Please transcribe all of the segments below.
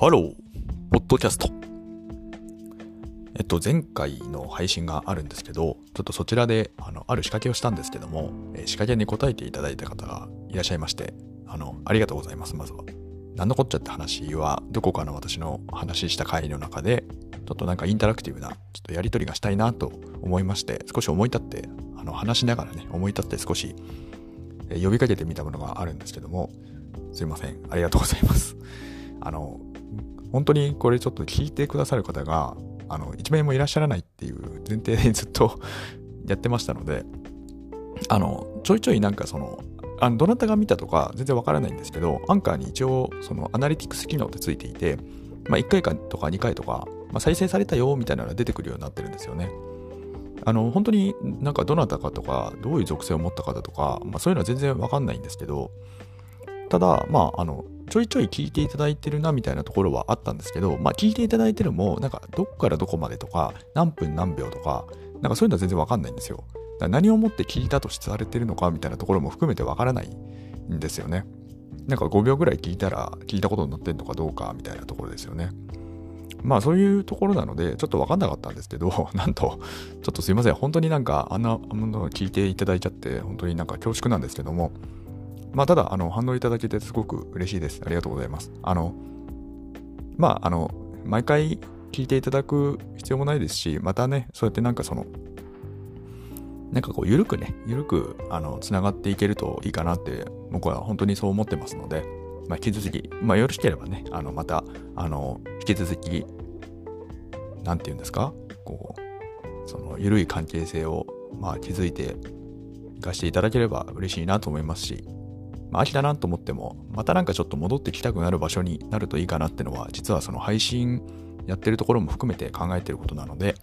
ハロー、ポッドキャスト。えっと、前回の配信があるんですけど、ちょっとそちらで、あの、ある仕掛けをしたんですけども、え仕掛けに答えていただいた方がいらっしゃいまして、あの、ありがとうございます、まずは。何のこっちゃって話は、どこかの私の話した回の中で、ちょっとなんかインタラクティブな、ちょっとやりとりがしたいなと思いまして、少し思い立って、あの、話しながらね、思い立って少し、え呼びかけてみたものがあるんですけども、すいません。ありがとうございます。あの、本当にこれちょっと聞いてくださる方が、あの、1名もいらっしゃらないっていう前提でずっと やってましたので、あの、ちょいちょいなんかその、あのどなたが見たとか全然わからないんですけど、アンカーに一応そのアナリティクス機能ってついていて、まあ、1回かとか2回とか、まあ、再生されたよみたいなのが出てくるようになってるんですよね。あの、本当になんかどなたかとか、どういう属性を持った方とか、まあ、そういうのは全然わかんないんですけど、ただ、まあ、あの、ちょいちょい聞いていただいてるなみたいなところはあったんですけど、まあ聞いていただいてるも、なんかどこからどこまでとか、何分何秒とか、なんかそういうのは全然わかんないんですよ。何をもって聞いたとされてるのかみたいなところも含めてわからないんですよね。なんか5秒ぐらい聞いたら聞いたことになってんのかどうかみたいなところですよね。まあそういうところなので、ちょっとわかんなかったんですけど、なんと、ちょっとすいません。本当になんかあんなものを聞いていただいちゃって、本当になんか恐縮なんですけども、まあ、ただ、あの、反応いただけてすごく嬉しいです。ありがとうございます。あの、まあ、あの、毎回聞いていただく必要もないですし、またね、そうやってなんかその、なんかこう、ゆるくね、ゆるく、あの、つながっていけるといいかなって、僕は本当にそう思ってますので、まあ、引き続き、まあ、よろしければね、あの、また、あの、引き続き、なんて言うんですか、こう、その、ゆるい関係性を、まあ、築いていかしていただければ嬉しいなと思いますし、まあ、秋だなと思っても、またなんかちょっと戻ってきたくなる場所になるといいかなってのは、実はその配信やってるところも含めて考えてることなので、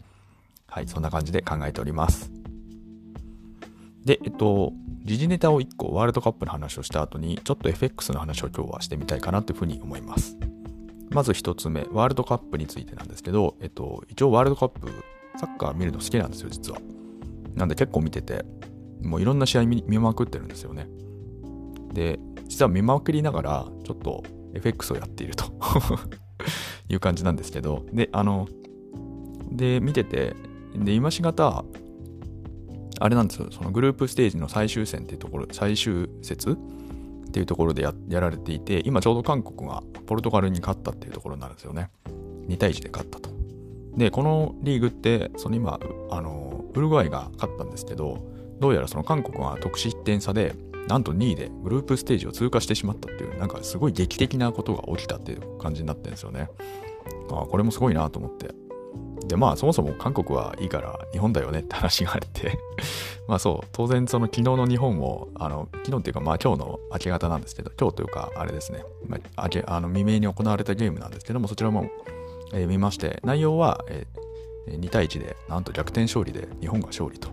はい、そんな感じで考えております。で、えっと、時事ネタを1個ワールドカップの話をした後に、ちょっと FX の話を今日はしてみたいかなというふうに思います。まず1つ目、ワールドカップについてなんですけど、えっと、一応ワールドカップ、サッカー見るの好きなんですよ、実は。なんで結構見てて、もういろんな試合見まくってるんですよね。で、実は見まくりながら、ちょっと FX をやっていると いう感じなんですけど、で、あの、で、見てて、で、今しがた、あれなんですよ、そのグループステージの最終戦っていうところ、最終節っていうところでやられていて、今ちょうど韓国がポルトガルに勝ったっていうところになるんですよね。2対1で勝ったと。で、このリーグって、その今、あの、ウルグアイが勝ったんですけど、どうやらその韓国は得失点差で、なんと2位でグループステージを通過してしまったっていう、なんかすごい劇的なことが起きたっていう感じになってるんですよね。あこれもすごいなと思って。で、まあそもそも韓国はいいから日本だよねって話があって まあそう、当然その昨日の日本を、あの、昨日っていうかまあ今日の明け方なんですけど、今日というかあれですね、まあ、明けあの未明に行われたゲームなんですけども、そちらも、えー、見まして、内容は、えー、2対1で、なんと逆転勝利で日本が勝利と。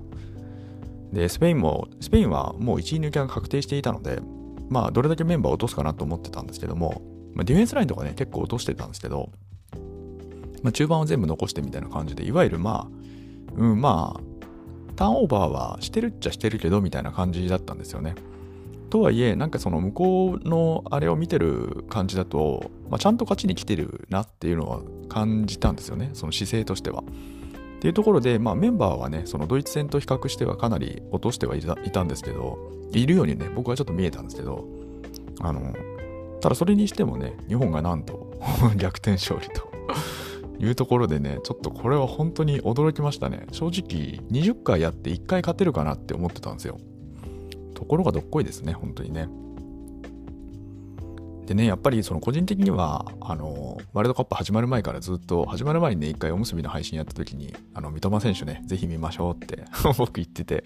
で、スペインも、スペインはもう1位抜きが確定していたので、まあ、どれだけメンバーを落とすかなと思ってたんですけども、まあ、ディフェンスラインとかね、結構落としてたんですけど、まあ、中盤を全部残してみたいな感じで、いわゆるまあ、うん、まあ、ターンオーバーはしてるっちゃしてるけど、みたいな感じだったんですよね。とはいえ、なんかその向こうのあれを見てる感じだと、まあ、ちゃんと勝ちに来てるなっていうのは感じたんですよね、その姿勢としては。っていうところで、まあ、メンバーはね、そのドイツ戦と比較してはかなり落としてはいたんですけど、いるようにね、僕はちょっと見えたんですけど、あの、ただそれにしてもね、日本がなんと 逆転勝利と いうところでね、ちょっとこれは本当に驚きましたね。正直、20回やって1回勝てるかなって思ってたんですよ。ところがどっこいですね、本当にね。でね、やっぱりその個人的には、あの、ワールドカップ始まる前からずっと、始まる前にね、一回おむすびの配信やった時に、あの、三笘選手ね、ぜひ見ましょうって 僕言ってて、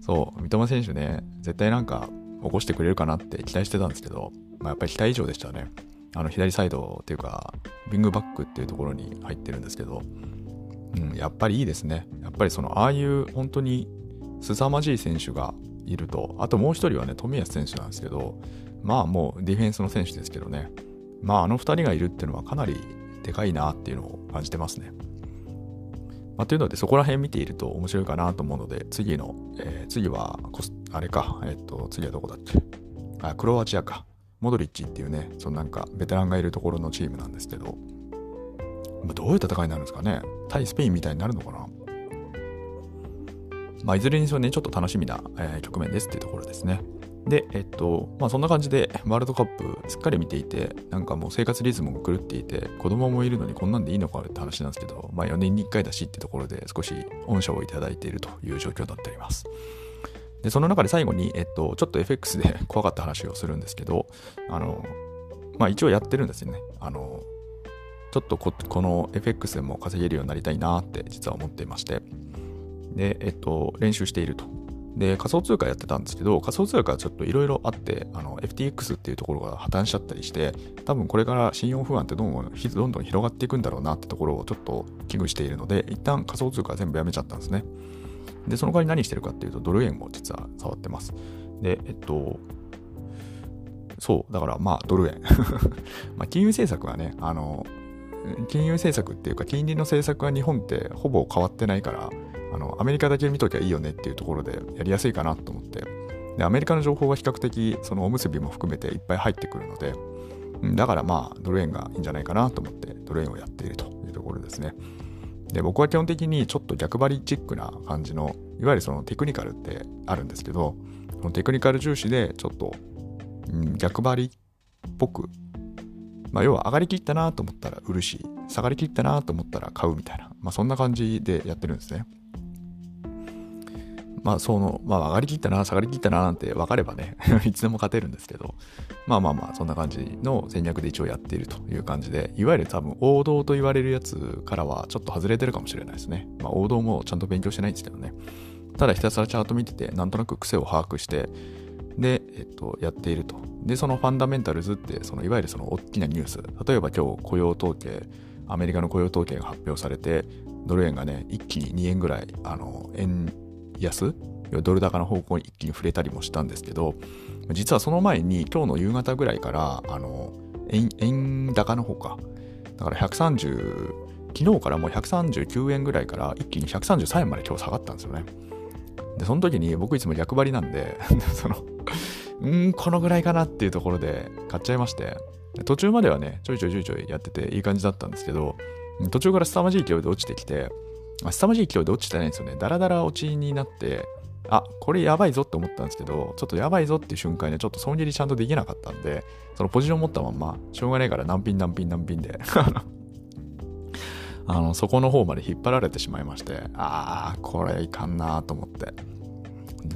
そう、三笘選手ね、絶対なんか起こしてくれるかなって期待してたんですけど、まあ、やっぱり期待以上でしたね。あの、左サイドっていうか、ビングバックっていうところに入ってるんですけど、うん、やっぱりいいですね。やっぱりその、ああいう本当に凄まじい選手がいると、あともう一人はね、冨安選手なんですけど、まあもうディフェンスの選手ですけどね。まああの2人がいるっていうのはかなりでかいなっていうのを感じてますね。まあ、というのでそこら辺見ていると面白いかなと思うので次の、えー、次はあれか、えっと次はどこだっけ？あクロアチアか。モドリッチっていうね、そのなんかベテランがいるところのチームなんですけど、まあ、どういう戦いになるんですかね。対スペインみたいになるのかな。まあ、いずれにせよね、ちょっと楽しみな、えー、局面ですっていうところですね。で、えっと、まあそんな感じでワールドカップすっかり見ていて、なんかもう生活リズムも狂っていて、子供もいるのにこんなんでいいのかって話なんですけど、まあ4年に1回だしってところで少し恩赦をいただいているという状況になっております。で、その中で最後に、えっと、ちょっと FX で 怖かった話をするんですけど、あの、まあ一応やってるんですよね。あの、ちょっとここの FX でも稼げるようになりたいなって実は思っていまして、で、えっと、練習していると。で、仮想通貨やってたんですけど、仮想通貨はちょっといろいろあって、あの、FTX っていうところが破綻しちゃったりして、多分これから信用不安ってどんどんどんどん広がっていくんだろうなってところをちょっと危惧しているので、一旦仮想通貨は全部やめちゃったんですね。で、その代わり何してるかっていうと、ドル円を実は触ってます。で、えっと、そう、だからまあドル円。まあ金融政策はね、あの、金融政策っていうか金利の政策は日本ってほぼ変わってないから、あの、アメリカだけ見ときゃいいよねっていうところでやりやすいかなと思って、で、アメリカの情報が比較的、そのおむすびも含めていっぱい入ってくるので、だからまあ、ドル円がいいんじゃないかなと思って、ドル円をやっているというところですね。で、僕は基本的にちょっと逆張りチックな感じの、いわゆるそのテクニカルってあるんですけど、そのテクニカル重視でちょっと、うん、逆張りっぽく、まあ、要は上がりきったなと思ったら売るし、下がりきったなと思ったら買うみたいな、まあ、そんな感じでやってるんですね。まあ、その、まあ、上がりきったな、下がりきったななんて分かればね いつでも勝てるんですけど、まあまあまあ、そんな感じの戦略で一応やっているという感じで、いわゆる多分王道と言われるやつからはちょっと外れてるかもしれないですね。まあ、王道もちゃんと勉強してないんですけどね。ただひたすらチャート見てて、なんとなく癖を把握して、で、えっと、やっていると。で、そのファンダメンタルズって、そのいわゆるその大きなニュース、例えば今日雇用統計、アメリカの雇用統計が発表されて、ドル円がね、一気に2円ぐらい、あの、円安ドル高の方向に一気に触れたりもしたんですけど、実はその前に今日の夕方ぐらいから、あの、円円高の方か。だから130、昨日からもう139円ぐらいから一気に133円まで今日下がったんですよね。で、その時に僕いつも逆張りなんで そのうん、このぐらいかなっていうところで買っちゃいまして、途中まではね、ちょいちょいちょいちょいやってていい感じだったんですけど、途中から凄まじい勢いで落ちてきて、凄まじい勢いで落ちてないんですよね。ダラダラ落ちになって、あ、これやばいぞって思ったんですけど、ちょっとやばいぞっていう瞬間にちょっと損切りちゃんとできなかったんで、そのポジション持ったまんま、しょうがないから何品何品何品で あの、そこの方まで引っ張られてしまいまして、あー、これいかんなと思って。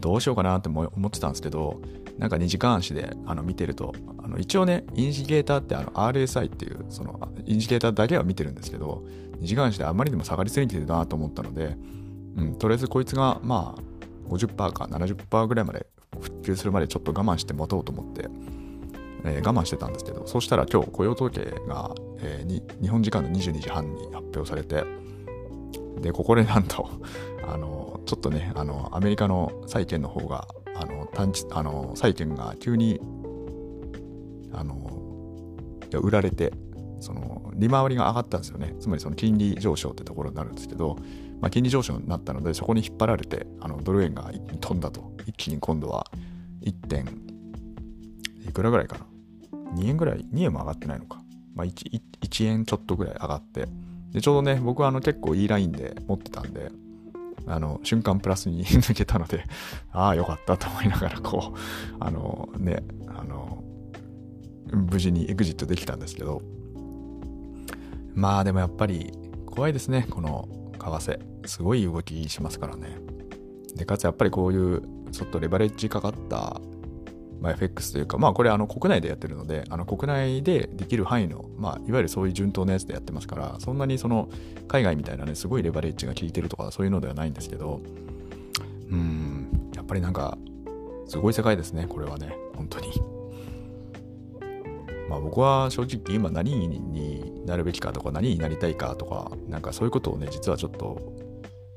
どうしようかなって思ってたんですけど、なんか2時間足であの見てると、あの一応ね、インジケーターってあの RSI っていう、そのインジケーターだけは見てるんですけど、2時間足であまりにも下がりすぎてるなと思ったので、うん、とりあえずこいつが、まあ、50%か70%ぐらいまで復旧するまでちょっと我慢して持とうと思って、えー、我慢してたんですけど、そうしたら今日雇用統計が、えー、日本時間の22時半に発表されて、で、ここでなんと あの、ちょっとね、あの、アメリカの債券の方が、あの、短期、あの、債券が急に、あの、売られて、その、利回りが上がったんですよね。つまりその金利上昇ってところになるんですけど、まあ、金利上昇になったので、そこに引っ張られて、あのドル円が一気に飛んだと。一気に今度は1点、いくらぐらいかな？2円ぐらい、2円も上がってないのか。まあ1、1円ちょっとぐらい上がって、で、ちょうどね、僕はあの結構いいラインで持ってたんで、あの、瞬間プラスに抜けたので、ああ、よかったと思いながら、こう、あの、ね、あの、無事にエグジットできたんですけど、まあでもやっぱり怖いですね、この為替。すごい動きしますからね。で、かつやっぱりこういうちょっとレバレッジかかった、まあ、FX というか、まあこれあの国内でやってるので、あの国内でできる範囲の、まあいわゆるそういう順当なやつでやってますから、そんなにその海外みたいなね、すごいレバレッジが効いてるとかそういうのではないんですけど、うん、やっぱりなんか、すごい世界ですね、これはね、本当に。まあ僕は正直今何になるべきかとか何になりたいかとか、なんかそういうことをね、実はちょっと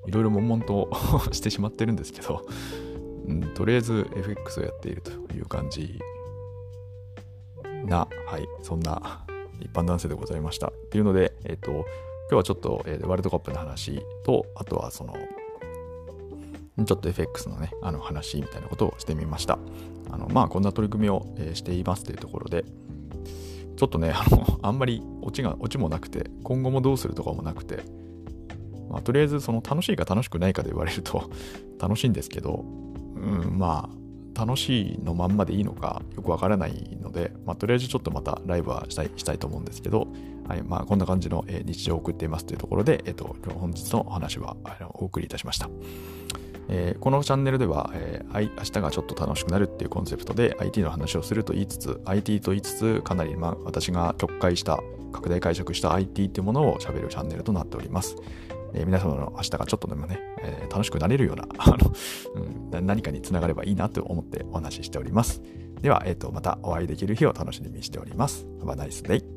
いろいろ悶々と してしまってるんですけど、うん、とりあえず FX をやっているという感じな、はい、そんな一般男性でございました。っていうので、えっ、ー、と、今日はちょっと、えー、ワールドカップの話と、あとはその、ちょっと FX のね、あの話みたいなことをしてみました。あのまあ、こんな取り組みを、えー、していますというところで、ちょっとね、あの、あんまりオチが、オチもなくて、今後もどうするとかもなくて、まあ、とりあえずその楽しいか楽しくないかで言われると 楽しいんですけど、うん、まあ、楽しいのまんまでいいのかよくわからないので、まあ、とりあえずちょっとまたライブはしたいしたいと思うんですけど、はいまあ、こんな感じの、え日常を送っていますというところで、えっと、本日のお話はお送りいたしました。えー、このチャンネルでは、えー、明日がちょっと楽しくなるっていうコンセプトで IT の話をすると言いつつ IT と言いつつかなり、ま、私が直解した拡大解釈した IT っていうものを喋るチャンネルとなっております。えー、皆様の明日がちょっとでもね、えー、楽しくなれるような あの、うん、何かにつながればいいなと思ってお話ししております。では、えーと、またお会いできる日を楽しみにしております。Have a nice day.